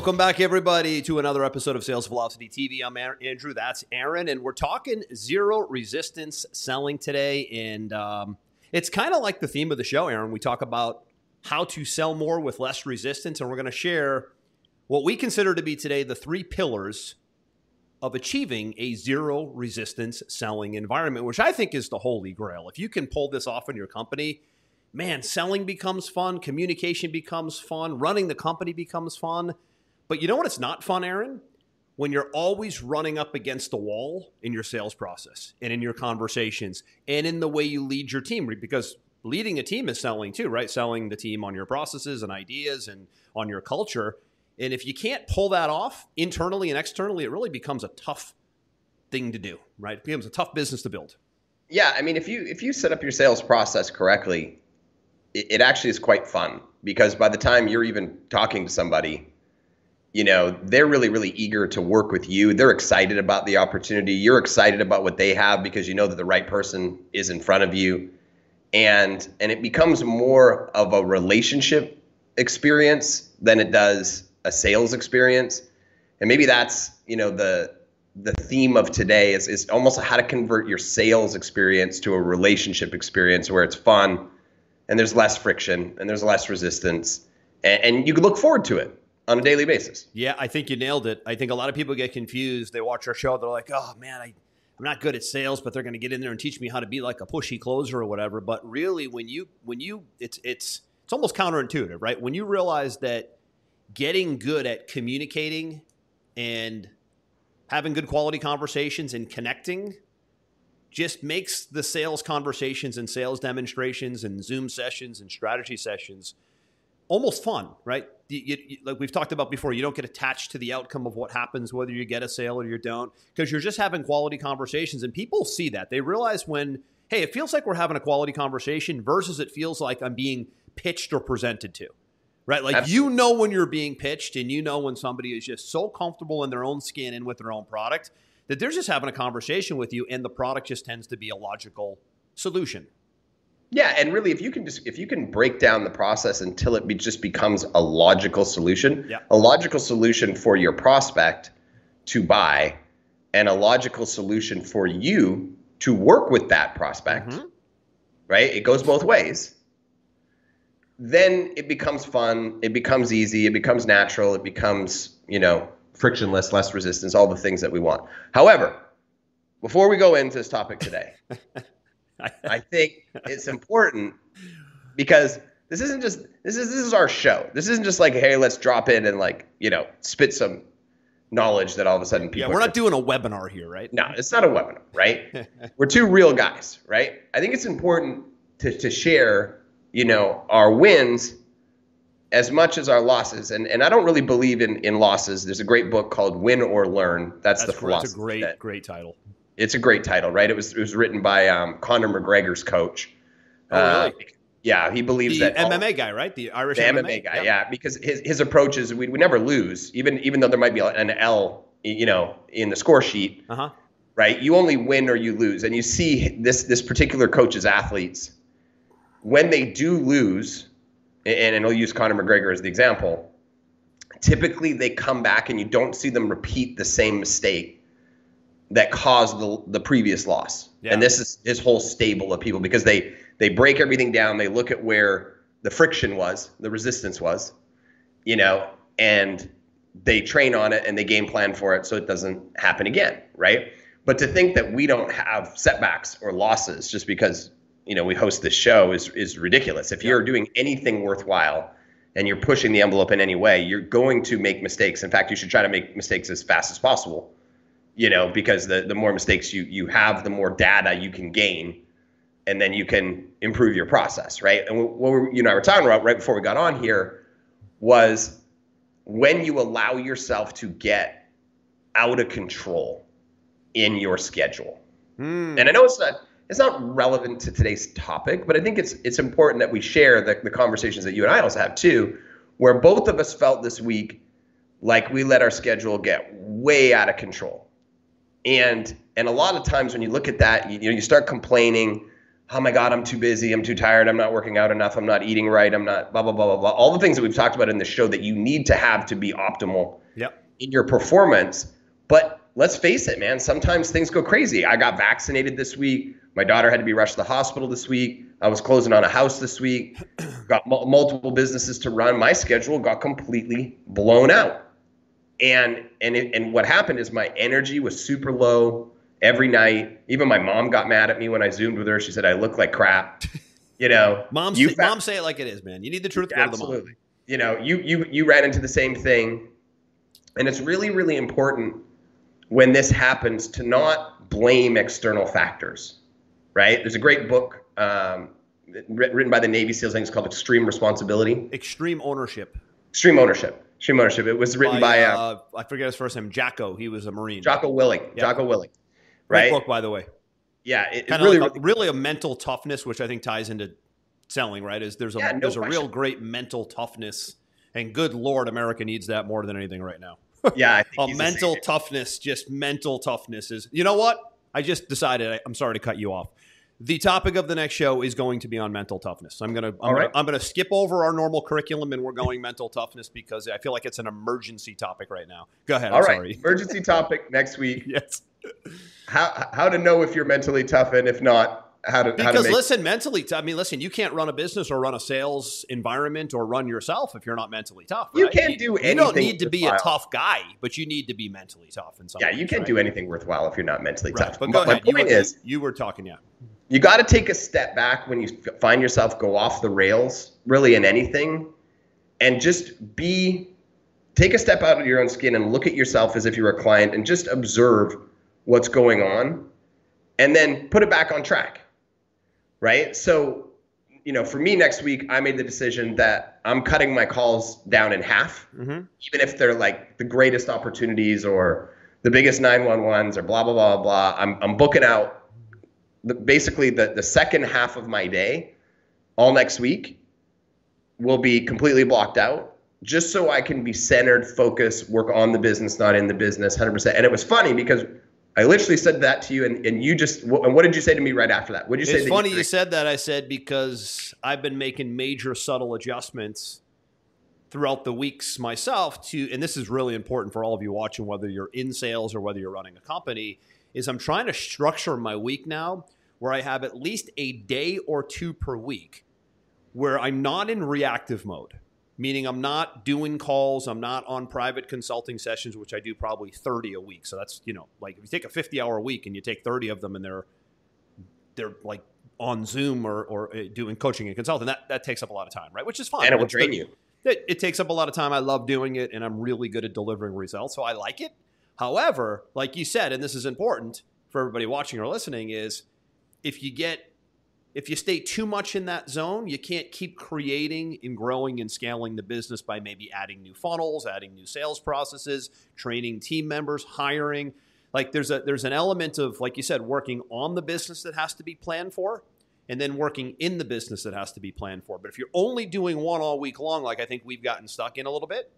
Welcome back, everybody, to another episode of Sales Velocity TV. I'm Andrew. That's Aaron, and we're talking zero resistance selling today. And um, it's kind of like the theme of the show, Aaron. We talk about how to sell more with less resistance, and we're going to share what we consider to be today the three pillars of achieving a zero resistance selling environment, which I think is the holy grail. If you can pull this off in your company, man, selling becomes fun, communication becomes fun, running the company becomes fun. But you know what? It's not fun, Aaron? When you're always running up against the wall in your sales process and in your conversations and in the way you lead your team, because leading a team is selling too, right? Selling the team on your processes and ideas and on your culture. And if you can't pull that off internally and externally, it really becomes a tough thing to do, right? It becomes a tough business to build. Yeah, I mean, if you if you set up your sales process correctly, it, it actually is quite fun because by the time you're even talking to somebody, you know they're really really eager to work with you. They're excited about the opportunity. You're excited about what they have because you know that the right person is in front of you. And and it becomes more of a relationship experience than it does a sales experience. And maybe that's you know the the theme of today is, is almost how to convert your sales experience to a relationship experience where it's fun and there's less friction and there's less resistance. And, and you can look forward to it on a daily basis. Yeah, I think you nailed it. I think a lot of people get confused. They watch our show, they're like, "Oh man, I, I'm not good at sales, but they're going to get in there and teach me how to be like a pushy closer or whatever." But really, when you when you it's it's it's almost counterintuitive, right? When you realize that getting good at communicating and having good quality conversations and connecting just makes the sales conversations and sales demonstrations and Zoom sessions and strategy sessions almost fun, right? You, you, like we've talked about before, you don't get attached to the outcome of what happens, whether you get a sale or you don't, because you're just having quality conversations, and people see that. They realize when, hey, it feels like we're having a quality conversation versus it feels like I'm being pitched or presented to, right? Like Absolutely. you know when you're being pitched, and you know when somebody is just so comfortable in their own skin and with their own product that they're just having a conversation with you, and the product just tends to be a logical solution yeah, and really, if you can just if you can break down the process until it be, just becomes a logical solution, yeah. a logical solution for your prospect to buy, and a logical solution for you to work with that prospect, mm-hmm. right? It goes both ways. Then it becomes fun. It becomes easy. It becomes natural. It becomes you know frictionless, less resistance, all the things that we want. However, before we go into this topic today. I think it's important because this isn't just this is this is our show. This isn't just like hey, let's drop in and like you know spit some knowledge that all of a sudden people. Yeah, we're not doing a webinar here, right? No, it's not a webinar, right? we're two real guys, right? I think it's important to to share you know our wins as much as our losses. And and I don't really believe in in losses. There's a great book called Win or Learn. That's, That's the philosophy. That's a great that, great title it's a great title, right? It was it was written by um, Conor McGregor's coach. Oh, really? Uh, yeah, he believes the that MMA all, guy, right? The Irish the MMA, MMA guy, yeah. Because his his approach is we, we never lose, even even though there might be an L, you know, in the score sheet. Uh-huh. Right? You only win or you lose, and you see this this particular coach's athletes when they do lose, and, and I'll use Conor McGregor as the example. Typically, they come back and you don't see them repeat the same mistake that caused the, the previous loss. Yeah. And this is his whole stable of people because they they break everything down. They look at where the friction was, the resistance was, you know, and they train on it and they game plan for it so it doesn't happen again, right? But to think that we don't have setbacks or losses just because you know we host this show is is ridiculous. If yeah. you're doing anything worthwhile and you're pushing the envelope in any way, you're going to make mistakes. In fact, you should try to make mistakes as fast as possible you know, because the, the more mistakes you, you have, the more data you can gain, and then you can improve your process, right? And what we, you and I were talking about right before we got on here was when you allow yourself to get out of control in your schedule. Mm. And I know it's not it's not relevant to today's topic, but I think it's it's important that we share the, the conversations that you and I also have too, where both of us felt this week like we let our schedule get way out of control. And and a lot of times when you look at that, you, you know, you start complaining, oh my God, I'm too busy, I'm too tired, I'm not working out enough, I'm not eating right, I'm not blah blah blah blah blah. All the things that we've talked about in the show that you need to have to be optimal Yep. in your performance. But let's face it, man, sometimes things go crazy. I got vaccinated this week. My daughter had to be rushed to the hospital this week. I was closing on a house this week. Got m- multiple businesses to run. My schedule got completely blown out. And and it, and what happened is my energy was super low every night. Even my mom got mad at me when I zoomed with her. She said I look like crap. You know, Moms, you say, fa- moms say it like it is, man. You need the truth. Go to the mom. Absolutely. You know, you you you ran into the same thing, and it's really really important when this happens to not blame external factors, right? There's a great book um, written by the Navy SEALs. I think it's called Extreme Responsibility, Extreme ownership. Extreme Ownership, Ownership. It was written by, uh, uh, I forget his first name. Jocko. He was a Marine. Jocko Willink. Jocko Willink, Great right? book, by the way. Yeah, it, Kind of really, like a, really a mental toughness, which I think ties into selling. Right? Is there's a Yeah, no there's a real great mental toughness, and good lord, America needs that more than anything right now. yeah, I think a mental toughness, just mental toughness is. You know what? I just decided. I, I'm sorry to cut you off. The topic of the next show is going to be on mental toughness. I'm gonna I'm, All gonna, right. I'm gonna skip over our normal curriculum and we're going mental toughness because I feel like it's an emergency topic right now. Go ahead. I'm All right, sorry. emergency topic next week. Yes. How how to know if you're mentally tough and if not, how to how to Because make listen, mentally, t- I mean, listen, you can't run a business or run a sales environment or run yourself if you're not mentally tough. You can't do You don't need to be a tough guy, but you need to be mentally tough some Yeah, ways, you can't right? do anything worthwhile if you're not mentally Right. tough. But My- go my ahead. You point were, is, you were talking, yeah. You got to take a step back when you find yourself go off the rails, really in anything, and just be take a step out of your own skin and look at yourself as if you're a client and just observe what's going on, and then put it back on track. Right. So, you know, for me next week, I made the decision that I'm cutting my calls down in half Mm-hmm. even if they're like the greatest opportunities or the biggest 911s or blah blah blah blah i'm, I'm booking out the, basically the, the second half of my day all next week will be completely blocked out just so i can be centered focused work on the business not in the business 100% and it was funny because i literally said that to you and, and you just and what did you say to me right after that? What did you say It's funny you, you said that. I said because I've been making major subtle adjustments throughout the weeks myself to, and this is really important for all of you watching, whether you're in sales or whether you're running a company, is I'm trying to structure my week now where I have at least a day or two per week where I'm not in reactive mode, meaning I'm not doing calls, I'm not on private consulting sessions, which I do probably 30 a week. So that's, you know, like if you take a 50 hour week and you take 30 of them and they're they're like on Zoom or, or uh, doing coaching and consulting, that, that takes up a lot of time, right? Which is fine. and it will drain you It, it takes up a lot of time. I love doing it, and I'm really good at delivering results, so I like it. However, like you said, and this is important for everybody watching or listening, is if you get if you stay too much in that zone, you can't keep creating and growing and scaling the business by maybe adding new funnels, adding new sales processes, training team members, hiring. Like there's a there's an element of like you said, working on the business that has to be planned for, and then working in the business that has to be planned for. But if you're only doing one all week long, like I think we've gotten stuck in a little bit,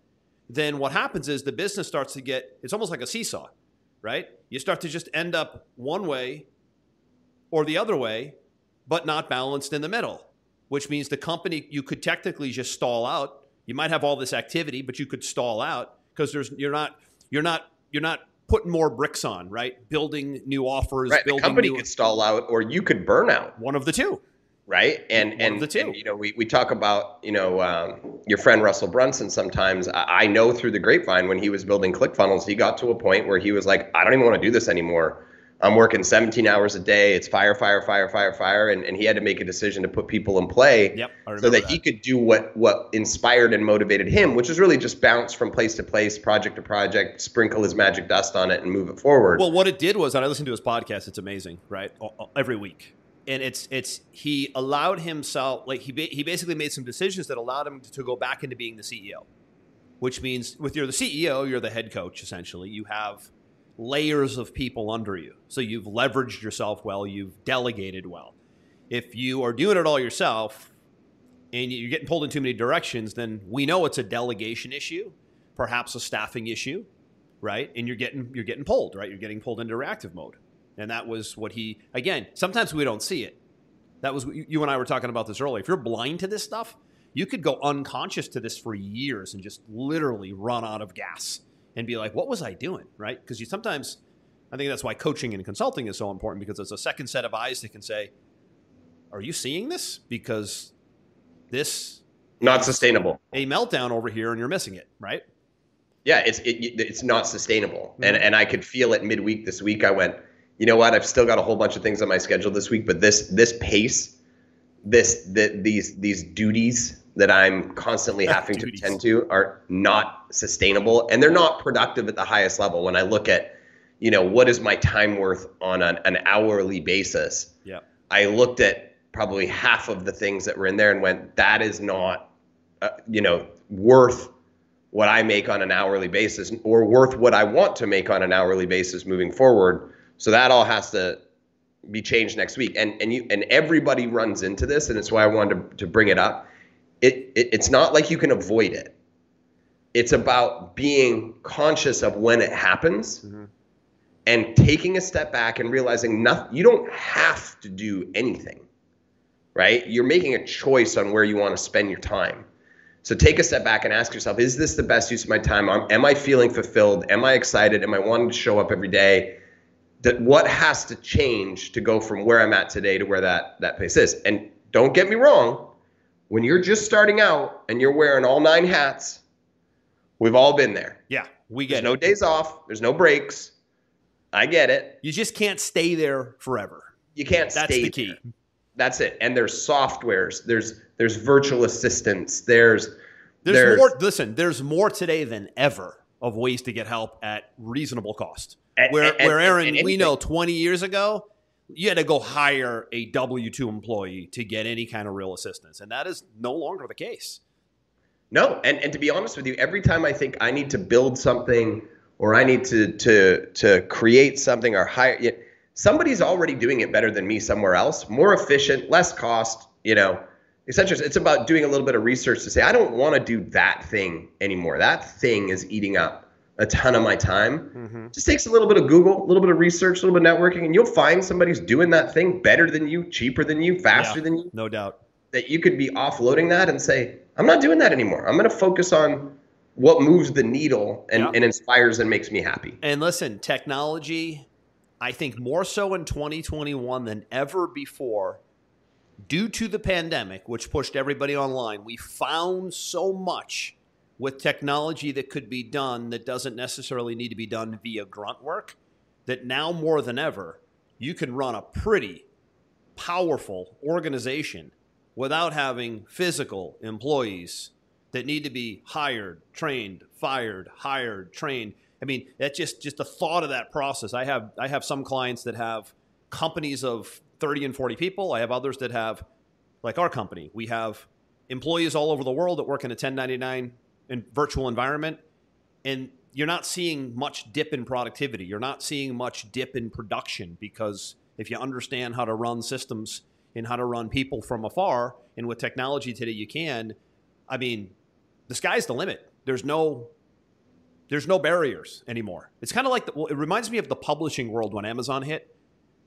then what happens is the business starts to get it's almost like a seesaw, right? You start to just end up one way or the other way, but not balanced in the middle, which means the company you could technically just stall out. You might have all this activity, but you could stall out because there's you're not you're not you're not putting more bricks on, right? Building new offers, right the company new could stall out or you could burn out one of the two. Right? And and, the two. and, you know we, we talk about you know um, your friend Russell Brunson. Sometimes I, I know through the grapevine when he was building ClickFunnels, he got to a point where he was like, I don't even want to do this anymore. I'm working 17 hours a day. It's fire, fire, fire, fire, fire, and, and he had to make a decision to put people in play Yep, so remember that, he could do what what inspired and motivated him, which is really just bounce from place to place, project to project, sprinkle his magic dust on it, and move it forward. Well, what it did was, and I listened to his podcast. It's amazing, right? Every week, and it's it's he allowed himself like he ba- he basically made some decisions that allowed him to go back into being the CEO, which means with you're the CEO, you're the head coach essentially. You have layers of people under you. So you've leveraged yourself well, you've delegated well. If you are doing it all yourself and you're getting pulled in too many directions, then we know it's a delegation issue, perhaps a staffing issue, right? And you're getting you're getting pulled, right? You're getting pulled into reactive mode. And that was what he again, sometimes we don't see it. That was you and I were talking about this earlier. If you're blind to this stuff, you could go unconscious to this for years and just literally run out of gas and be like, what was I doing? Right? Because you sometimes, I think that's why coaching and consulting is so important because it's a second set of eyes that can say, are you seeing this? Because this not sustainable. A meltdown over here and you're missing it, right? Yeah, it's it, it's not sustainable. Mm-hmm. And and I could feel it midweek this week. I went, you know what? I've still got a whole bunch of things on my schedule this week, but this this pace, this the, these these duties that I'm constantly having to attend to are not sustainable and they're not productive at the highest level. When I look at, you know, what is my time worth on an, an hourly basis? Yeah. I looked at probably half of the things that were in there and went, that is not, uh, you know, worth what I make on an hourly basis or worth what I want to make on an hourly basis moving forward. So that all has to be changed next week. And and you and everybody runs into this, and it's why I wanted to, to bring it up it, it it's not like you can avoid it. It's about being conscious of when it happens mm-hmm. and taking a step back and realizing nothing, you don't have to do anything, right? You're making a choice on where you want to spend your time. So take a step back and ask yourself, is this the best use of my time? Am I feeling fulfilled? Am I excited? Am I wanting to show up every day? That what has to change to go from where I'm at today to where that that place is? And don't get me wrong, when you're just starting out and you're wearing all nine hats, we've all been there. Yeah, we get There's it. no days off. There's no breaks. I get it. You just can't stay there forever. You can't stay. That's stay the key. There. That's it. And there's softwares. There's there's virtual assistants. There's there's, there's more. Listen, there's more today than ever of ways to get help at reasonable cost. And, where and, where Aaron, we know 20 years ago, you had to go hire a W 2 employee to get any kind of real assistance. And that is no longer the case. No. And, and to be honest with you, every time I think I need to build something or I need to, to, to create something or hire, you know, somebody's already doing it better than me somewhere else, more efficient, less cost, you know. It's about doing a little bit of research to say, I don't want to do that thing anymore. That thing is eating up a ton of my time. Mm-hmm. Just takes a little bit of Google, a little bit of research, a little bit of networking, and you'll find somebody who's doing that thing better than you, cheaper than you, faster yeah, than you. No doubt. That you could be offloading that and say, I'm not doing that anymore. I'm going to focus on what moves the needle and, yeah. and inspires and makes me happy. And listen, technology, I think more so in 2021 than ever before, due to the pandemic, which pushed everybody online, we found so much with technology that could be done that doesn't necessarily need to be done via grunt work, that now more than ever, you can run a pretty powerful organization without having physical employees that need to be hired, trained, fired, hired, trained. I mean, that's just just the thought of that process. I have I have some clients that have companies of 30 and 40 people. I have others that have like our company. We have employees all over the world that work in a 1099 in virtual environment, and you're not seeing much dip in productivity. You're not seeing much dip in production because if you understand how to run systems and how to run people from afar, and with technology today you can, I mean, the sky's the limit. There's no there's no barriers anymore. It's kind of like the, well, it reminds me of the publishing world when Amazon hit.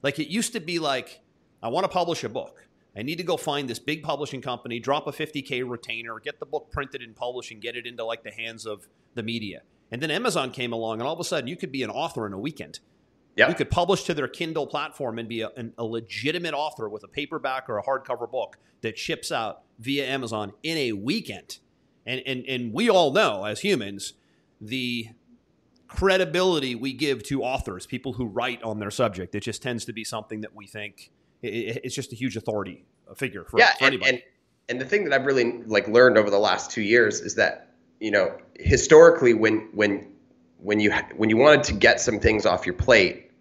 Like it used to be like I want to publish a book. I need to go find this big publishing company, drop a 50K retainer, get the book printed and published, and get it into like the hands of the media. And then Amazon came along, and all of a sudden you could be an author in a weekend. Yep. You could publish to their Kindle platform and be a, an, a legitimate author with a paperback or a hardcover book that ships out via Amazon in a weekend. And, and, and we all know as humans the credibility we give to authors, people who write on their subject. It just tends to be something that we think it, it's just a huge authority figure for, yeah, for anybody. And, and, and the thing that I've really like learned over the last two years is that you know historically when when when you when you wanted to get some things off your plate,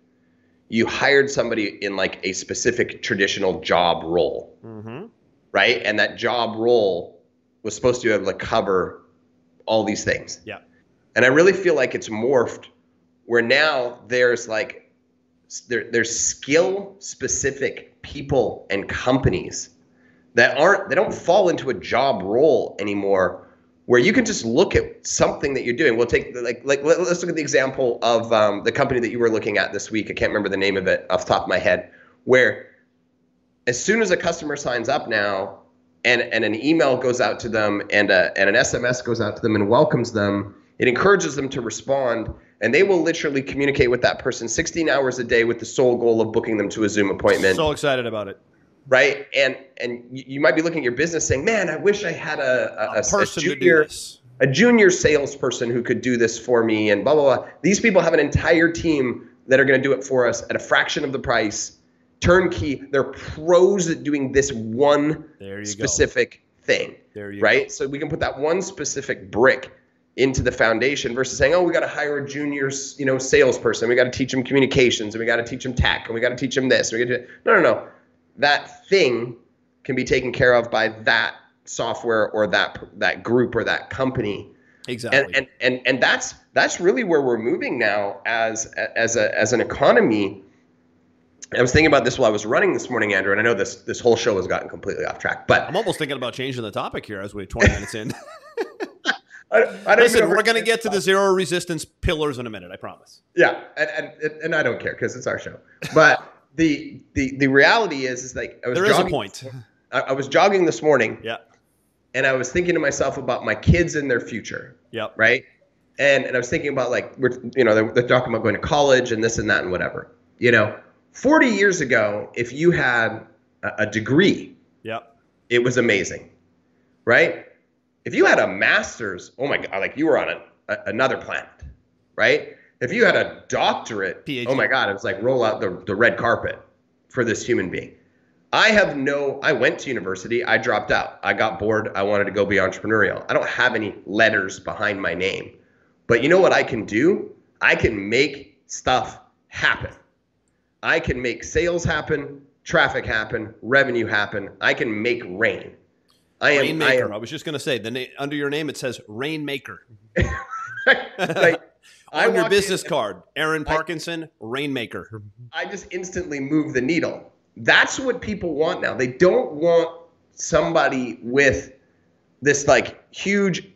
you hired somebody in like a specific traditional job role, mm-hmm. right? And that job role was supposed to be able to cover all these things. Yeah. And I really feel like it's morphed where now there's like there's skill specific people and companies that aren't they don't fall into a job role anymore where you can just look at something that you're doing. We'll take like like let, us look at the example of um, the company that you were looking at this week. I can't remember the name of it off the top of my head where as soon as a customer signs up now and, and an email goes out to them and, a, and an sms goes out to them and welcomes them it encourages them to respond and they will literally communicate with that person 16 hours a day with the sole goal of booking them to a zoom appointment so excited about it right? And and you might be looking at your business saying, "Man, I wish I had a a, a person a junior, a junior salesperson who could do this for me." And blah blah blah. These people have an entire team that are going to do it for us at a fraction of the price, turnkey. They're pros at doing this one specific go. thing. There you right? Go. So we can put that one specific brick into the foundation versus saying, "Oh, we got to hire a junior, you know, salesperson. We got to teach them communications, and we got to teach them tech, and we got to teach them this." We got to no, no, no that thing can be taken care of by that software or that that group or that company. Exactly. And and and, and that's that's really where we're moving now as as a as an economy. I was thinking about this while I was running this morning, Andrew, and I know this this whole show has gotten completely off track. But I'm almost thinking about changing the topic here as we're 20 minutes in. I, I Listen, we're going to get to the zero resistance pillars in a minute. I promise. Yeah, and and, and I don't care because it's our show. But the the the reality is is like I was there jogging, is a point. I, I, was jogging this morning. Yeah. And I was thinking to myself about my kids and their future. Yep. Right. And and I was thinking about like we're you know they're, they're talking about going to college and this and that and whatever. You know, 40 years ago, if you had a, a degree, yep. it was amazing, right? If you had a master's, oh my god, like you were on a, a, another planet, right? If you had a doctorate, PhD. oh my God, it was like roll out the, the red carpet for this human being. I have no, I went to university, I dropped out. I got bored, I wanted to go be entrepreneurial. I don't have any letters behind my name. But you know what I can do? I can make stuff happen. I can make sales happen, traffic happen, revenue happen. I can make rain. I am Rainmaker. I, am, I was just going to say, the na- under your name it says Rainmaker. like, on your business in, card, Aaron Parkinson, I, Rainmaker. I just instantly move the needle. That's what people want now. They don't want somebody with this like huge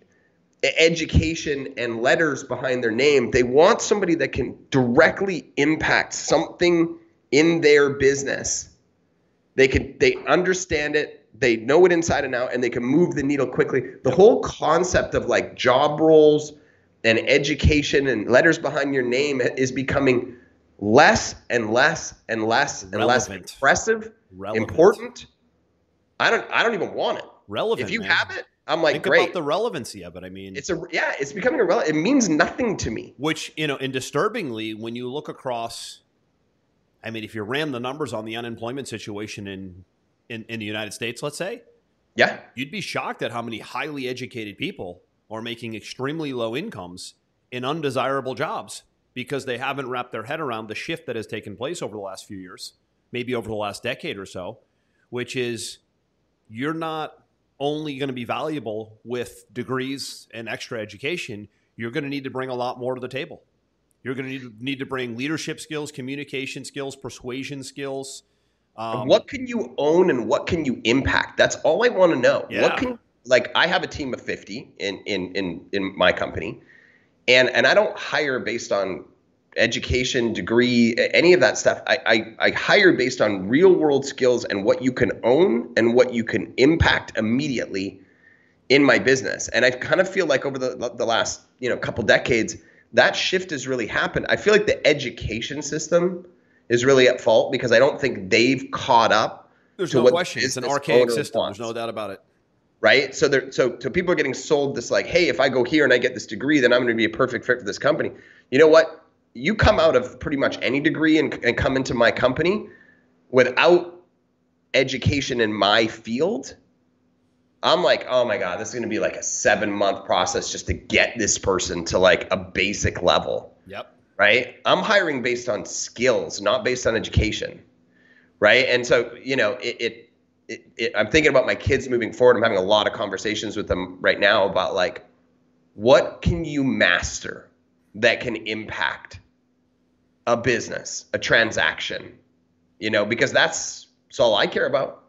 education and letters behind their name. They want somebody that can directly impact something in their business. They can they understand it, they know it inside and out, and they can move the needle quickly. The whole concept of like job roles and education and letters behind your name is becoming less and less and less and Relevant. less impressive, Relevant. important. I don't I don't even want it. Relevant. If you man. have it, I'm like Think great. about the relevancy of it. I mean, it's a yeah, it's becoming irrelevant. It means nothing to me. Which you know, and disturbingly, when you look across, I mean, if you ran the numbers on the unemployment situation in in, in the United States, let's say, yeah, you'd be shocked at how many highly educated people are making extremely low incomes in undesirable jobs because they haven't wrapped their head around the shift that has taken place over the last few years, maybe over the last decade or so, which is you're not only going to be valuable with degrees and extra education, you're going to need to bring a lot more to the table. You're going to need, need to bring leadership skills, communication skills, persuasion skills. Um, what can you own and what can you impact? That's all I want to know. Yeah. What can like I have a team of 50 in in in in my company. And and I don't hire based on education, degree, any of that stuff. I, I, I hire based on real world skills and what you can own and what you can impact immediately in my business. And I kind of feel like over the the last you know couple decades, that shift has really happened. I feel like the education system is really at fault because I don't think they've caught up. There's to no what question. It's an archaic system. Wants. There's no doubt about it right? So there, so so people are getting sold this like, hey, if I go here and I get this degree, then I'm going to be a perfect fit for this company. You know what? You come out of pretty much any degree and, and come into my company without education in my field. I'm like, oh my god, this is going to be like a seven month process just to get this person to like a basic level. Yep. Right. I'm hiring based on skills, not based on education. Right. And so you know it, it it, it, I'm thinking about my kids moving forward. I'm having a lot of conversations with them right now about like, what can you master that can impact a business, a transaction, you know, because that's, that's all I care about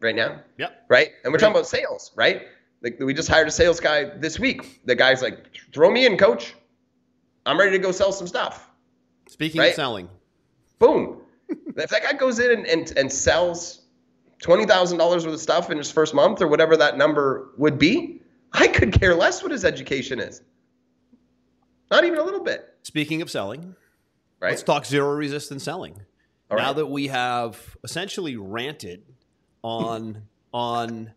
right now. Yep. Right. And we're talking about sales, right? Like we just hired a sales guy this week. The guy's like, throw me in, coach. I'm ready to go sell some stuff. Speaking Right? of selling, Boom. if that guy goes in and, and, and sells twenty thousand dollars worth of stuff in his first month or whatever that number would be, I could care less what his education is. Not even a little bit. speaking of selling, Right. let's talk zero resistance selling. All now right. that we have essentially ranted on on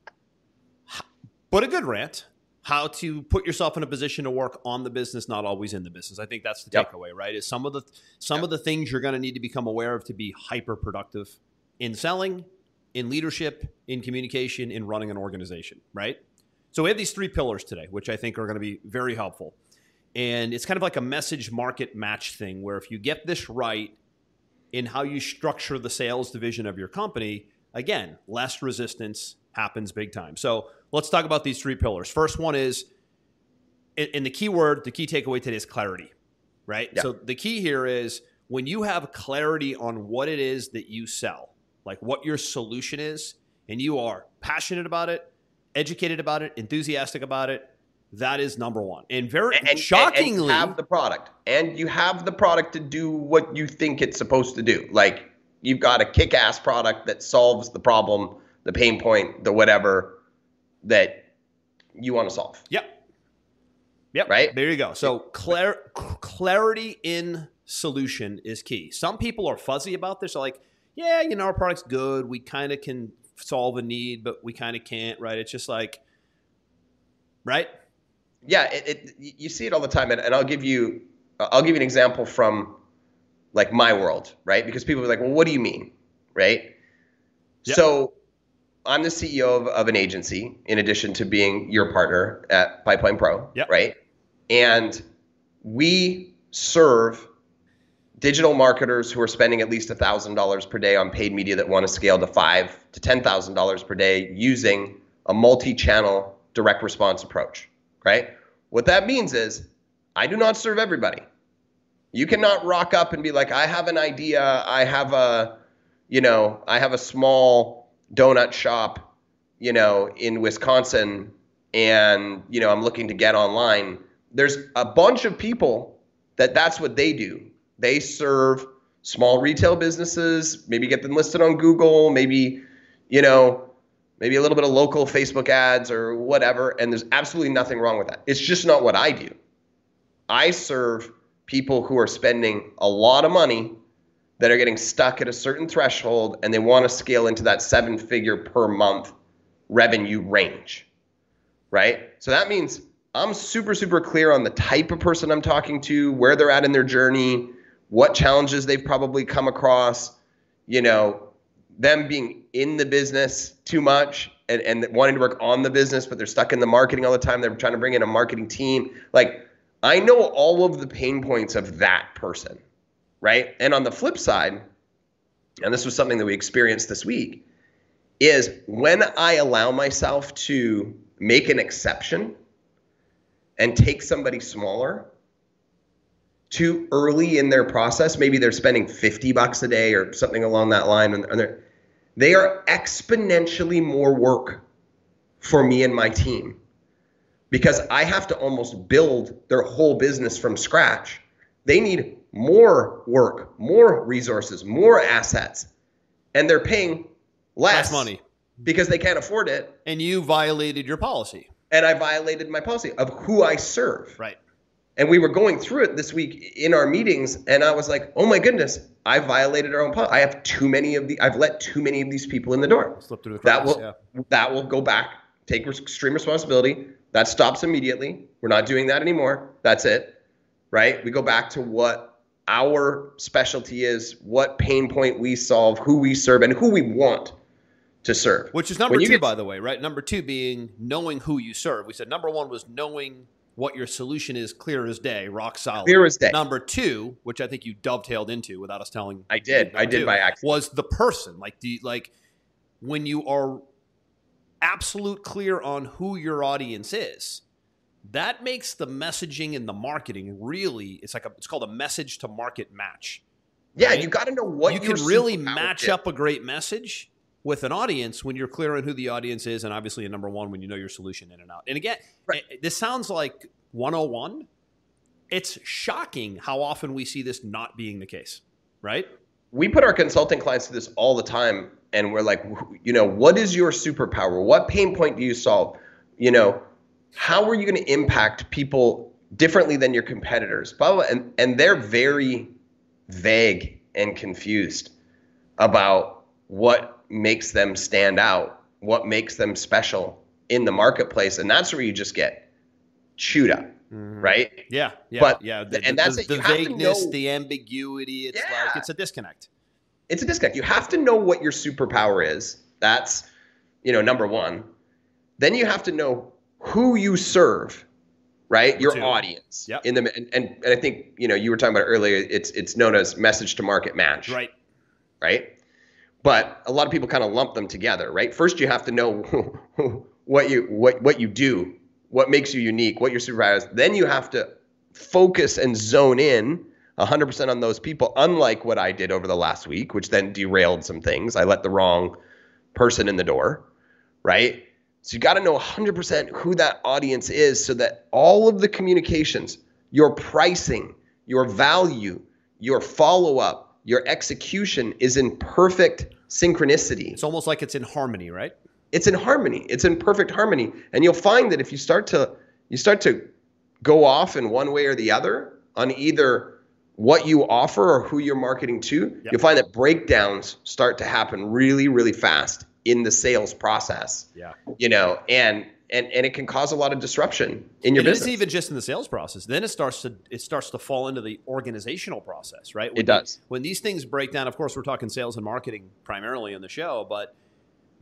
but a good rant how to put yourself in a position to work on the business not always in the business. I think that's the Yep. takeaway right? Is some of the some of the things you're going to need to become aware of to be hyper productive in selling in leadership in communication in running an organization right? So we have these three pillars today which i think are going to be very helpful. And it's kind of like a message market match thing where if you get this right in how you structure the sales division of your company, again, less resistance happens big time. So let's talk about these three pillars. First one is, and the key word, the key takeaway today is clarity, right? Yeah. So the key here is when you have clarity on what it is that you sell, like what your solution is, and you are passionate about it, educated about it, enthusiastic about it, that is number one. And very and, shockingly, and you have the product and you have the product to do what you think it's supposed to do like you've got a kick-ass product that solves the problem the pain point the whatever that you want to solve Yep. Yep. Right? There you go. So clar- clarity in solution is key. Some people are fuzzy about this. They're like, yeah, you know, our product's good. We kind of can solve a need, but we kind of can't, right? It's just like, right? yeah it, it you see it all the time and, and i'll give you uh, i'll give you an example from like my world right because people are like well what do you mean right Yep. so i'm the ceo of, of an agency in addition to being your partner at pipeline pro Yep. right and we serve digital marketers who are spending at least $1000 per day on paid media that want to scale to five to $10000 per day using a multi-channel direct response approach right? What that means is I do not serve everybody. You cannot rock up and be like, I have an idea, I have a, you know, I have a small donut shop, you know, in Wisconsin, and you know, I'm looking to get online. There's a bunch of people that that's what they do. They serve small retail businesses, maybe get them listed on Google, maybe, you know, maybe a little bit of local Facebook ads or whatever, and there's absolutely nothing wrong with that. It's just not what I do. I serve people who are spending a lot of money that are getting stuck at a certain threshold and they want to scale into that seven figure per month revenue range. Right? So that means I'm super, super clear on the type of person I'm talking to, where they're at in their journey, what challenges they've probably come across, you know, them being in the business too much and, and wanting to work on the business, but they're stuck in the marketing all the time. They're trying to bring in a marketing team. Like, I know all of the pain points of that person, right? And on the flip side, and this was something that we experienced this week, is when I allow myself to make an exception and take somebody smaller too early in their process, maybe they're spending 50 bucks a day or something along that line, and, they are exponentially more work for me and my team because I have to almost build their whole business from scratch. They need more work, more resources, more assets, and they're paying less, Less money. because they can't afford it. And you violated your policy. And I violated my policy of who I serve. Right. And we were going through it this week in our meetings, and I was like, "Oh my goodness, I violated our own policy. I have too many of the. I've let too many of these people in the door. Slip through the That will yeah. that will go back, take extreme responsibility. That stops immediately. We're not doing that anymore. That's it, right? We go back to what our specialty is, what pain point we solve, who we serve, and who we want to serve. Which is number two, get- by the way, right? Number two being knowing who you serve. We said number one was knowing what your solution is, clear as day, rock solid. Clear as day. Number two, which I think you dovetailed into without us telling. I did. I did two, by accident. Was the person like the like when you are absolute clear on who your audience is. That makes the messaging and the marketing really. It's like a, it's called a message to market match. Yeah, right? you got to know what you can really match up a great message with an audience when you're clear on who the audience is, and obviously, a number one, when you know your solution in and out. And again, Right. eh, this sounds like 101. It's shocking how often we see this not being the case, right? we put our consulting clients through this all the time and we're like you know what is your superpower what pain point do you solve you know how are you going to impact people differently than your competitors blah, blah, blah. and and they're very vague and confused about what makes them stand out what makes them special in the marketplace and that's where you just get chewed up mm-hmm. right Yeah, yeah, But- yeah. The, and that's the, it. The vagueness, the ambiguity. It's like it's a disconnect. it's a disconnect. You have to know what your superpower is. That's, you know, number one. Then you have to know who you serve, right? Your two. audience. Yep. In the and, and and I think you know you were talking about it earlier. It's it's known as message to market match, Right. right? But a lot of people kind of lump them together, right? First, you have to know what you what what you do, what makes you unique, what your superpower is. Then you have to focus and zone in 100% on those people. Unlike what I did over the last week, which then derailed some things. I let the wrong person in the door, right? So you got to know 100% who that audience is, so that all of the communications, your pricing, your value, your follow up, your execution is in perfect synchronicity. It's almost like it's in harmony, right? It's in harmony. It's in perfect harmony. And you'll find that if you start to you start to go off in one way or the other on either what you offer or who you're marketing to, Yep. you'll find that breakdowns start to happen really really fast in the sales process. Yeah. You know, and and and it can cause a lot of disruption in your it business. isn't even just in the sales process. Then it starts to it starts to fall into the organizational process, right? When It does. when these things break down, of course, we're talking sales and marketing primarily on the show, but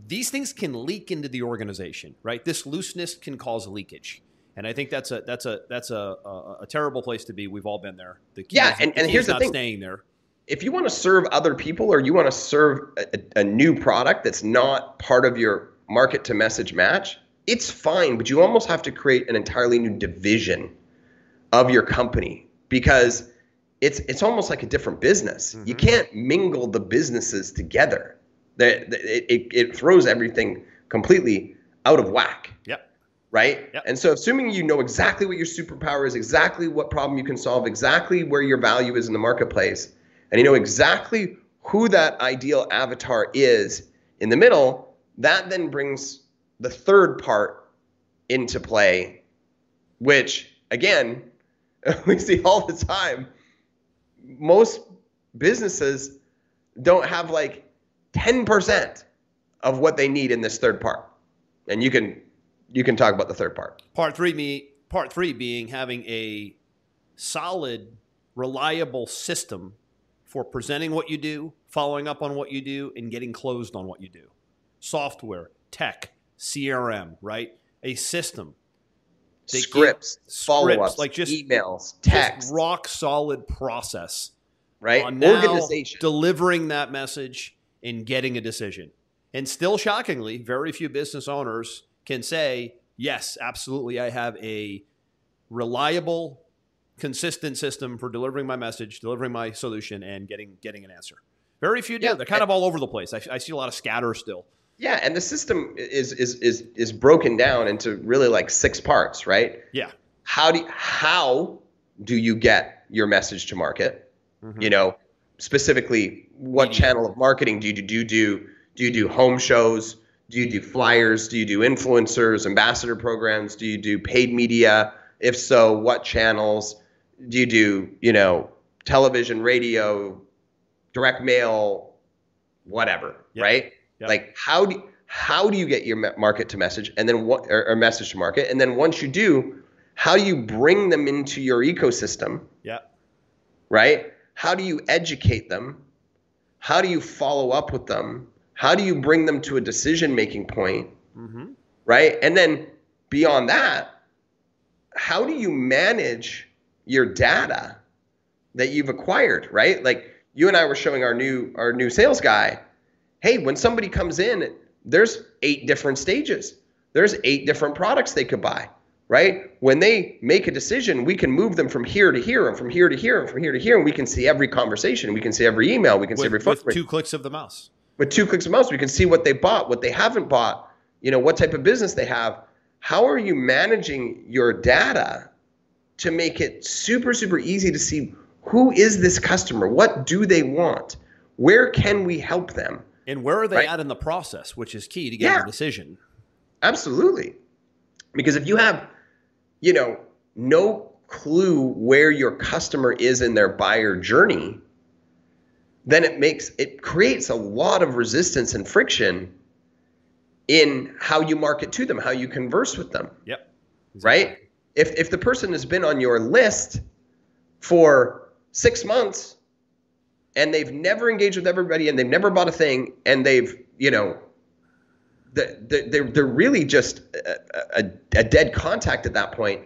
these things can leak into the organization, right? This looseness can cause leakage, and I think that's a that's a that's a a, a terrible place to be. We've all been there. The key Yeah, is, and- and here's the not thing. staying there. If you want to serve other people or you want to serve a, a new product that's not part of your market to message match, it's fine, but you almost have to create an entirely new division of your company because it's it's almost like a different business. You mm-hmm. can't mingle the businesses together. The- the- It, it, it throws everything completely out of whack Yep. right? Yep. And so, assuming you know exactly what your superpower is, exactly what problem you can solve, exactly where your value is in the marketplace, and you know exactly who that ideal avatar is in the middle, that then brings the third part into play, which again, we see all the time. Most businesses don't have like 10% of what they need in this third part. And you can you can talk about the third part. Part three, me part three being having a solid, reliable system for presenting what you do, following up on what you do, and getting closed on what you do. Software, tech, CRM, right? A system. They scripts, scripts, follow-ups, like just- emails, Just text, rock solid process right? on Organization. delivering that message and getting a decision. And still shockingly, very few business owners can say, yes, absolutely, I have a reliable, consistent system for delivering my message, delivering my solution, and getting getting an answer. Very few do. Yeah, They're kind of all over the place. I, I see a lot of scatter still. yeah, and the system is is is is broken down into really like six parts, right? Yeah. How do you, how do you get your message to market? Mhm. You know, specifically, what channel of marketing do you do? Do you do, do you do home shows? Do you do flyers? Do you do influencers, ambassador programs? Do you do paid media? If so, what channels? Do you do, you know, television, radio, direct mail, whatever, Yep. right? Yep. Like how do how do you get your market to message and then what or, or message to market and then once you do, how do you bring them into your ecosystem? Yeah. right? How do you educate them? How do you follow up with them? How do you bring them to a decision making point, Mm-hmm. right? And then beyond that, how do you manage your data that you've acquired, right? Like you and I were showing our new our new sales guy, hey, when somebody comes in, there's eight different stages. There's eight different products they could buy, right? When they make a decision, we can move them from here to here and from here to here and from here to here, and we can see every conversation, we can see every email, we can see every with, phone. with two clicks of the mouse. With two clicks of the mouse, we can see what they bought, what they haven't bought, you know, what type of business they have. How are you managing your data to make it super, super easy to see who is this customer? What do they want? Where can we help them? And where are they Right. at in the process, which is key to getting Yeah. a decision. Absolutely. Because if you have, you know, no clue where your customer is in their buyer journey, then it makes it creates a lot of resistance and friction in how you market to them, how you converse with them, Yep. right? If if the person has been on your list for 6 months and they've never engaged with everybody and they've never bought a thing and they've, you know, the, the, they're, they're really just a, a, a dead contact at that point.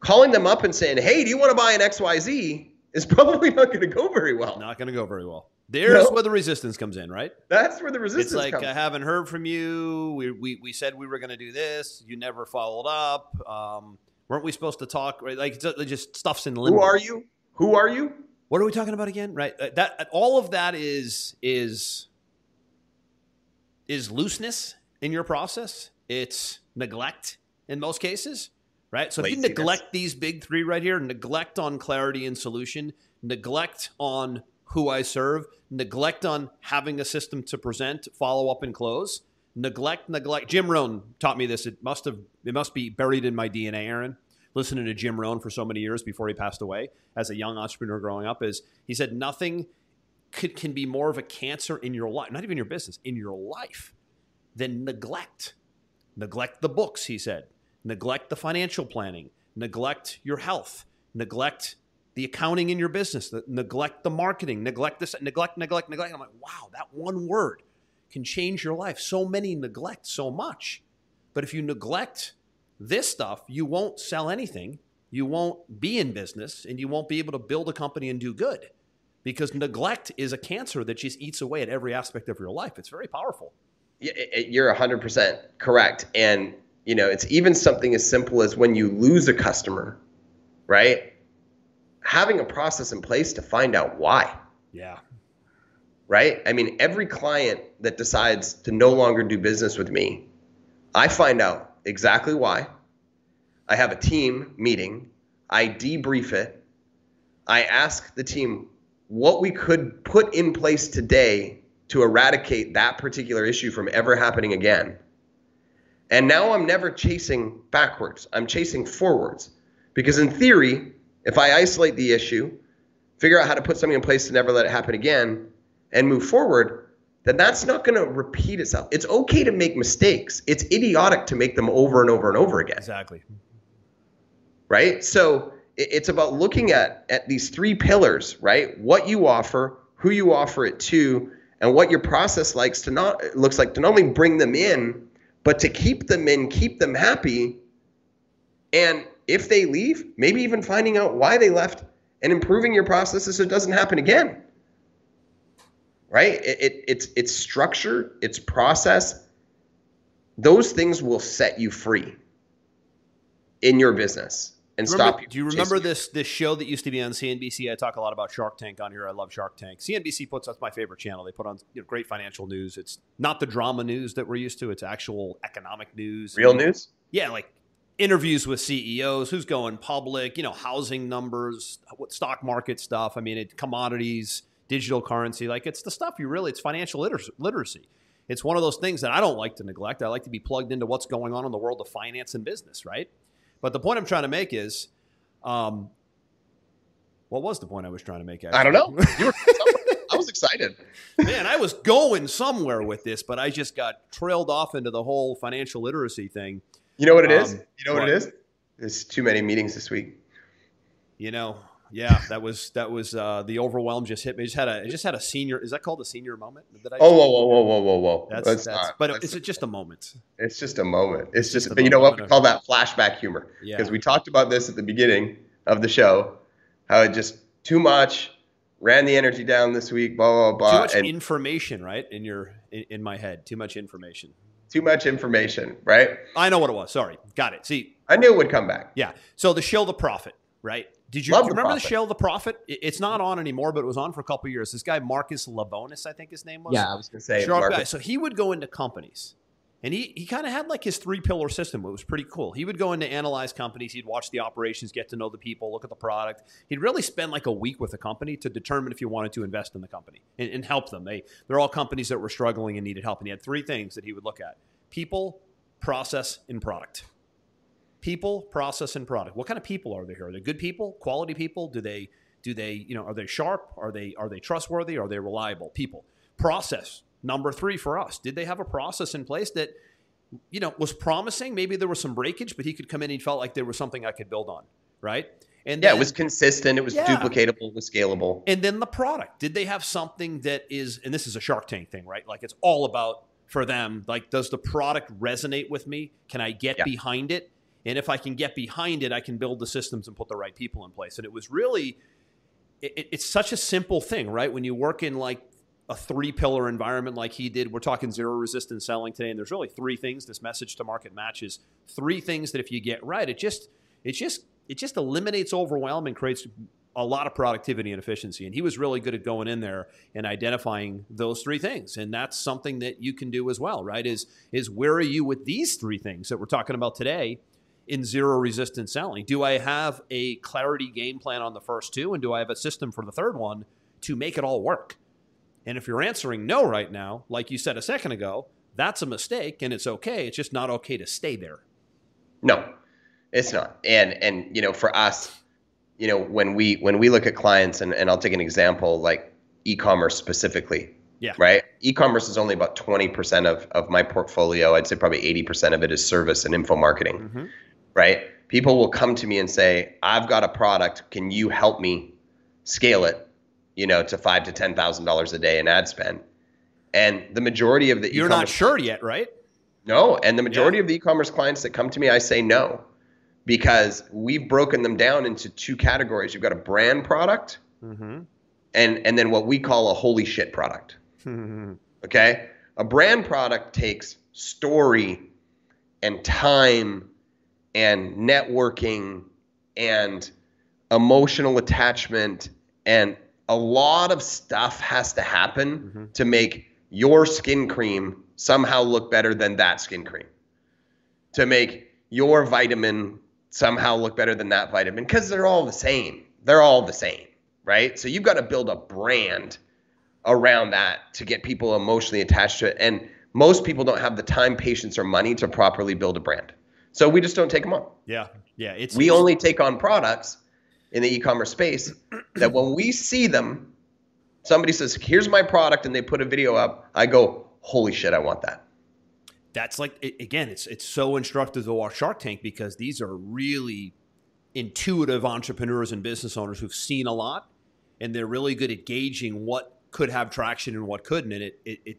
Calling them up and saying, hey, do you want to buy an XYZ is probably not going to go very well. Not going to go very well. There's No. where the resistance comes in, right? That's where the resistance It's like comes. I haven't heard from you. We, we, we said we were going to do this. You never followed up. Um, weren't we supposed to talk? Right? Like just- stuffs in limbo. Who are you? Who are you? What are we talking about again? Right. Uh, That all of that is is is looseness in your process. It's neglect in most cases, right? So if you neglect these big three right here, neglect on clarity and solution, neglect on who I serve, neglect on having a system to present, follow up, and close. Neglect, neglect. Jim Rohn taught me this. It must have it must be buried in my DNA, Aaron. Listening to Jim Rohn for so many years before he passed away as a young entrepreneur growing up is he said nothing could, can be more of a cancer in your life, not even your business, in your life, than neglect. Neglect the books, he said. Neglect the financial planning. Neglect your health. Neglect the accounting in your business. Neglect the marketing. Neglect this. Neglect, neglect, neglect. I'm like, wow, that one word can change your life. So many neglect so much. But if you neglect this stuff, you won't sell anything. You won't be in business and you won't be able to build a company and do good because neglect is a cancer that just eats away at every aspect of your life. It's very powerful. You're 100% correct. And, you know, it's even something as simple as when you lose a customer, right? Having a process in place to find out why. Yeah. right? I mean, every client that decides to no longer do business with me, I find out exactly why. I have a team meeting, I debrief it, I ask the team what we could put in place today to eradicate that particular issue from ever happening again. And now I'm never chasing backwards, I'm chasing forwards. Because in theory, if I isolate the issue, figure out how to put something in place to never let it happen again, and move forward, then that's not going to repeat itself. It's okay to make mistakes. It's idiotic to make them over and over and over again, Exactly. right? So it's about looking at at these three pillars, right? What you offer, who you offer it to, and what your process likes to not looks like to not only bring them in, but to keep them in, keep them happy, and if they leave, maybe even finding out why they left and improving your processes so it doesn't happen again right? It, it, it's it's structure, it's process. Those things will set you free in your business and Remember- stop you. do you remember this this show that used to be on CNBC? I talk a lot about Shark Tank on here. I love Shark Tank. CNBC puts that's my favorite channel. They put on you know, great financial news. It's not the drama news that we're used to. It's actual economic news. real news? Yeah, like interviews with CEOs, who's going public, you know, housing numbers, what stock market stuff. I mean, it, commodities, digital currency. Like it's the stuff you really. It's financial liter- literacy. It's one of those things that I don't like to neglect. I like to be plugged into what's going on in the world of finance and business, right? But the point I'm trying to make is, um, what was the point I was trying to make? I don't know. You were, I was excited. Man, I was going somewhere with this, but I just got trailed off into the whole financial literacy thing. You know what it is? Um, You know what, what? it is? There's too many meetings this week. You know, yeah, that was that was uh, the overwhelm just hit me. Just had a I just had a senior. Is that called a senior moment? Did I? Oh, whoa, whoa, whoa, whoa, whoa, whoa. that's Let's that's. not. but Let's- it's just a moment. It's just a moment. It's just, but you know what? We call that flashback humor. Yeah. Because we talked about this at the beginning of the show, how it just too much, ran the energy down this week, blah, blah, blah. Too much and information, right? In your in, in my head, too much information. too much information, right? I know what it was. Sorry. Got it. See, I knew it would come back. Yeah. So the Shill the Profit, right? Did you, you The remember the Profit. Shill the Profit? It's not on anymore, but it was on for a couple of years. This guy Marcus Lemonis, I think his name was. Yeah, I was gonna say Sharp guy. So he would go into companies and he, he kind of had like his three pillar system. It was pretty cool. He would go into analyze companies. He'd watch the operations, get to know the people, look at the product. He'd really spend like a week with a company to determine if you wanted to invest in the company and, and help them. They, they're all companies that were struggling and needed help. And he had three things that he would look at people, process, and product. People, process, and product. What kind of people are they here? Are they good people, quality people? Do they do they, you know, are they sharp? Are they are they trustworthy? Are they reliable? People. Process. Number three for us. Did they have a process in place that, you know, was promising? Maybe there was some breakage, but he could come in and he felt like there was something I could build on. Right. And Yeah, then- it was consistent. It was Yeah. duplicatable. It was scalable. and then the product. Did they have something that is, and this is a Shark Tank thing, right? Like it's all about for them, like, does the product resonate with me? Can I get Yeah. behind it? And if I can get behind it, I can build the systems and put the right people in place. And it was really, it, it- it's such a simple thing, right? When you work in like a three pillar environment like he did, we're talking zero resistance selling today. And there's really three things this message to market matches. Three things that if you get right, it just, it just, it just eliminates overwhelm and creates a lot of productivity and efficiency. And he was really good at going in there and identifying those three things. And that's something that you can do as well, right? Is is where are you with these three things that we're talking about today in zero resistance selling? Do I have a clarity game plan on the first two? And do I have a system for the third one to make it all work? And if you're answering no right now, like you said a second ago, that's a mistake and it's okay. It's just not okay to stay there. No, it's not. And and you know, for us, you know, when we when we look at clients, and, and I'll take an example like e-commerce specifically. Yeah. Right. E-commerce is only about twenty percent of of my portfolio. I'd say probably eighty percent of it is service and info marketing. Mhm. Right. People will come to me and say, "I've got a product. Can you help me scale it? You know, to five to ten thousand dollars a day in ad spend." And the majority of the You're not sure yet, right? no, and the majority Yeah. of the e-commerce clients that come to me, I say no, because we've broken them down into two categories. You've got a brand product, Mm-hmm. and and then what we call a holy shit product. Okay, a brand product takes story, and time, and networking, and emotional attachment, and a lot of stuff has to happen Mhm. to make your skin cream somehow look better than that skin cream. To make your vitamin somehow look better than that vitamin because they're all the same. They're all the same, right? So you've got to build a brand around that to get people emotionally attached to it. And most people don't have the time, patience, or money to properly build a brand. So we just don't take them on. Yeah, yeah. It's We only take on products in the e-commerce space that when we see them, somebody says, "Here's my product," and they put a video up. I go, "Holy shit, I want that." that's like again, it's it's so instructive to watch Shark Tank because these are really intuitive entrepreneurs and business owners who've seen a lot, and they're really good at gauging what could have traction and what couldn't. And it it it,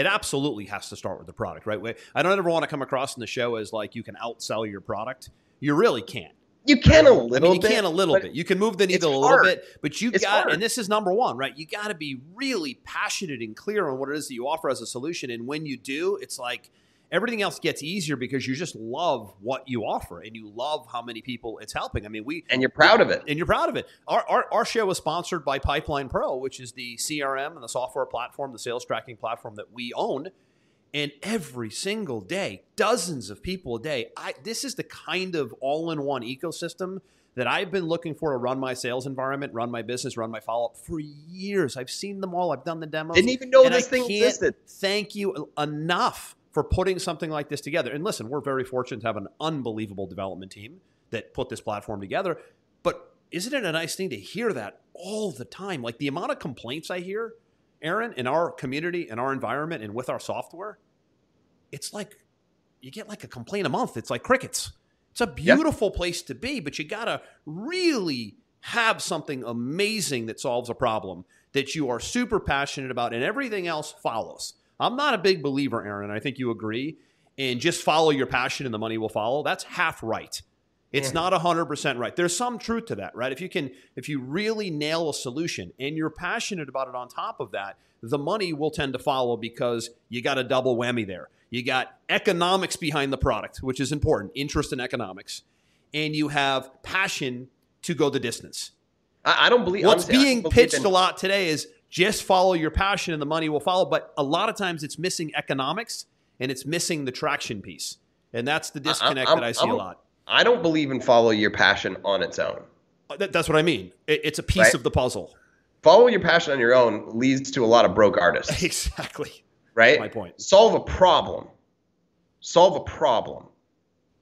it absolutely has to start with the product, right? I don't ever want to come across in the show as like you can outsell your product. You really can't. You can a I little mean, you bit. can a little bit. You can move the needle a little hard. bit, but you It's got, hard. and this is number one, right? You got to be really passionate and clear on what it is that you offer as a solution. And when you do, it's like everything else gets easier because you just love what you offer and you love how many people it's helping. I mean, we, and you're proud of it. and you're proud of it. Our, our, our show is sponsored by Pipeline Pro, which is the CRM and the software platform, the sales tracking platform that we own. And every single day, dozens of people a day. I, this is the kind of all in one ecosystem that I've been looking for to run my sales environment, run my business, run my follow up for years. I've seen them all. I've done the demos. Didn't even know this I thing existed. Thank you enough for putting something like this together. And listen, we're very fortunate to have an unbelievable development team that put this platform together. But isn't it a nice thing to hear that all the time? Like the amount of complaints I hear, Aaron, in our community, in our environment, and with our software, it's like you get like a complaint a month. It's like crickets. It's a beautiful place to be, but you got to really have something amazing that solves a problem that you are super passionate about, and everything else follows. I'm not a big believer, Aaron. I think you agree. And just follow your passion and the money will follow. That's half right. It's Yeah. not 100% right. There's some truth to that, right? If you can if you really nail a solution and you're passionate about it on top of that, the money will tend to follow because you got a double whammy there. You got economics behind the product, which is important, interest in economics, and you have passion to go the distance. I, I don't believe What's honestly, being don't believe pitched in- a lot today is just follow your passion and the money will follow. But a lot of times it's missing economics and it's missing the traction piece. And that's the disconnect I'm- that I see I'm- a lot. I don't believe in follow your passion on its own. Uh, that- That's what I mean. It- It's a piece Right. of the puzzle. Follow your passion on your own leads to a lot of broke artists, Exactly. right? That's my point. Solve a problem. Solve a problem.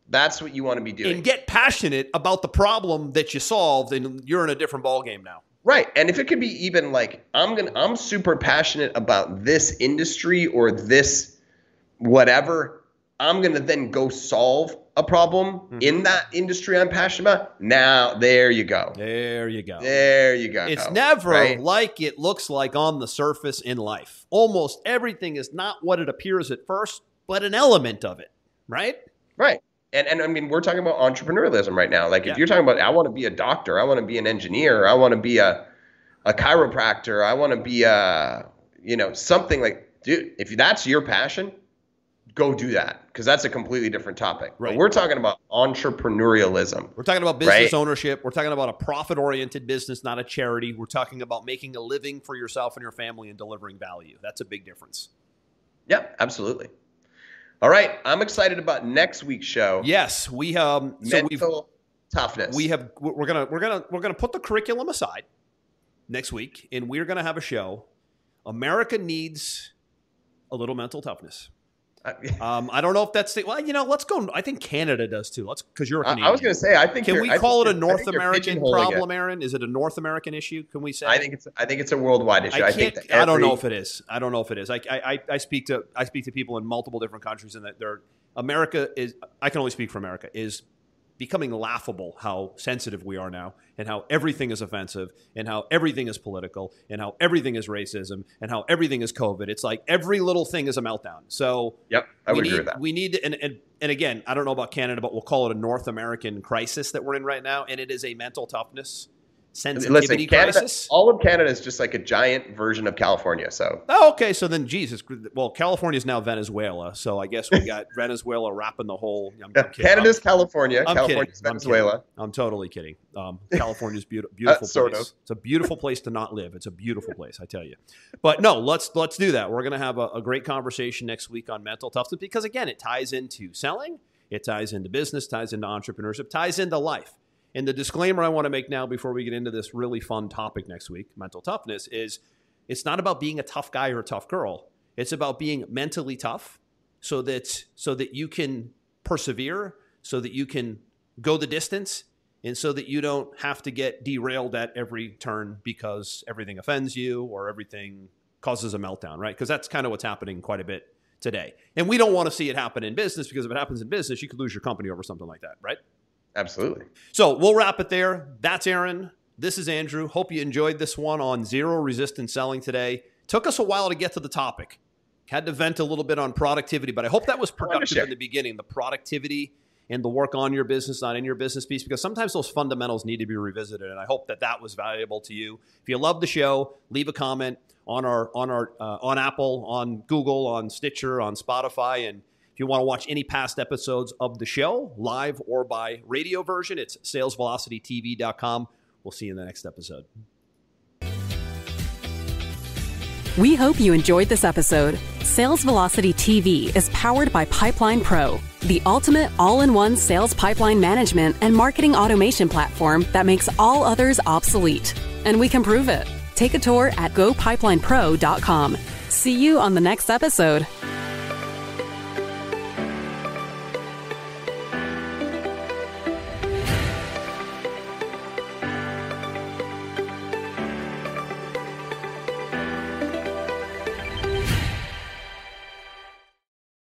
That's what you want to be doing. And get passionate about the problem that you solved, and you're in a different ballgame now. Right. And if it could be even like I'm going to I'm super passionate about this industry or this whatever, I'm going to then go solve a problem Mm-hmm. in that industry I'm passionate about. Now, there you go. There you go. There you go. It's never Right? like it looks like on the surface in life. Almost everything is not what it appears at first, but an element of it, right? Right. And and I mean, we're talking about entrepreneurialism right now. Like if Yeah. you're talking about I want to be a doctor, I want to be an engineer, I want to be a a chiropractor, I want to be a you know, something like dude, if that's your passion, go do that because that's a completely different topic. Right. But we're talking about entrepreneurialism. We're talking about business Right. ownership. We're talking about a profit oriented business, not a charity. We're talking about making a living for yourself and your family and delivering value. That's a big difference. Yep, absolutely. All right, I'm excited about next week's show. Yes, we um so we've mental toughness. we have we're gonna we're gonna we're gonna put the curriculum aside next week and we're gonna have a show america needs a little mental toughness um, i don't know if that's the, well you know let's go i think canada does too let's because you're a I, Canadian. I was going to say I think can we call it a north american problem aaron is it a north american issue can we say I think it's I think it's a worldwide issue. I I, think I, don't know if it is. I don't know if it is. I, I, I speak to I speak to people in multiple different countries, and that they're America is. I can only speak for America. Is becoming laughable how sensitive we are now, and how everything is offensive, and how everything is political, and how everything is racism, and how everything is COVID. It's like every little thing is a meltdown. So Yep, I we would need, agree with that. We need, and, and and again, I don't know about Canada, but we'll call it a North American crisis that we're in right now, and it is a mental toughness sensitivity Listen, Canada, crisis. all of Canada is just like a giant version of California. So Oh, okay. So then, Jesus. Well, California is now Venezuela, so I guess we got Venezuela wrapping the whole. I'm, I'm. Canada's California, I'm, I'm California's kidding. I'm Venezuela. kidding. I'm totally kidding. Um, California's beautiful, beautiful Uh, sort place. of. It's a beautiful place to not live. It's a beautiful place, I tell you. But no, let's let's do that. We're going to have a, a great conversation next week on mental toughness because again, it ties into selling, it ties into business, ties into entrepreneurship, ties into life. And the disclaimer I want to make now before we get into this really fun topic next week, mental toughness, is it's not about being a tough guy or a tough girl. It's about being mentally tough so that so that you can persevere, so that you can go the distance, and so that you don't have to get derailed at every turn because everything offends you or everything causes a meltdown, right? Because that's kind of what's happening quite a bit today. And we don't want to see it happen in business because if it happens in business, you could lose your company over something like that, right? Absolutely. So we'll wrap it there. That's Aaron. This is Andrew. Hope you enjoyed this one on zero resistance selling today. Took us a while to get to the topic. Had to vent a little bit on productivity, but I hope that was productive in the beginning. The productivity and the work on your business, not in your business piece, because sometimes those fundamentals need to be revisited. And I hope that that was valuable to you. If you love the show, leave a comment on our on our uh, on Apple, on Google, on Stitcher, on Spotify, and if you want to watch any past episodes of the show, live or by radio version, it's salesvelocitytv.com. We'll see you in the next episode. We hope you enjoyed this episode. Sales Velocity TV is powered by Pipeline Pro, the ultimate all in one sales pipeline management and marketing automation platform that makes all others obsolete. And we can prove it. Take a tour at gopipelinepro.com. See you on the next episode.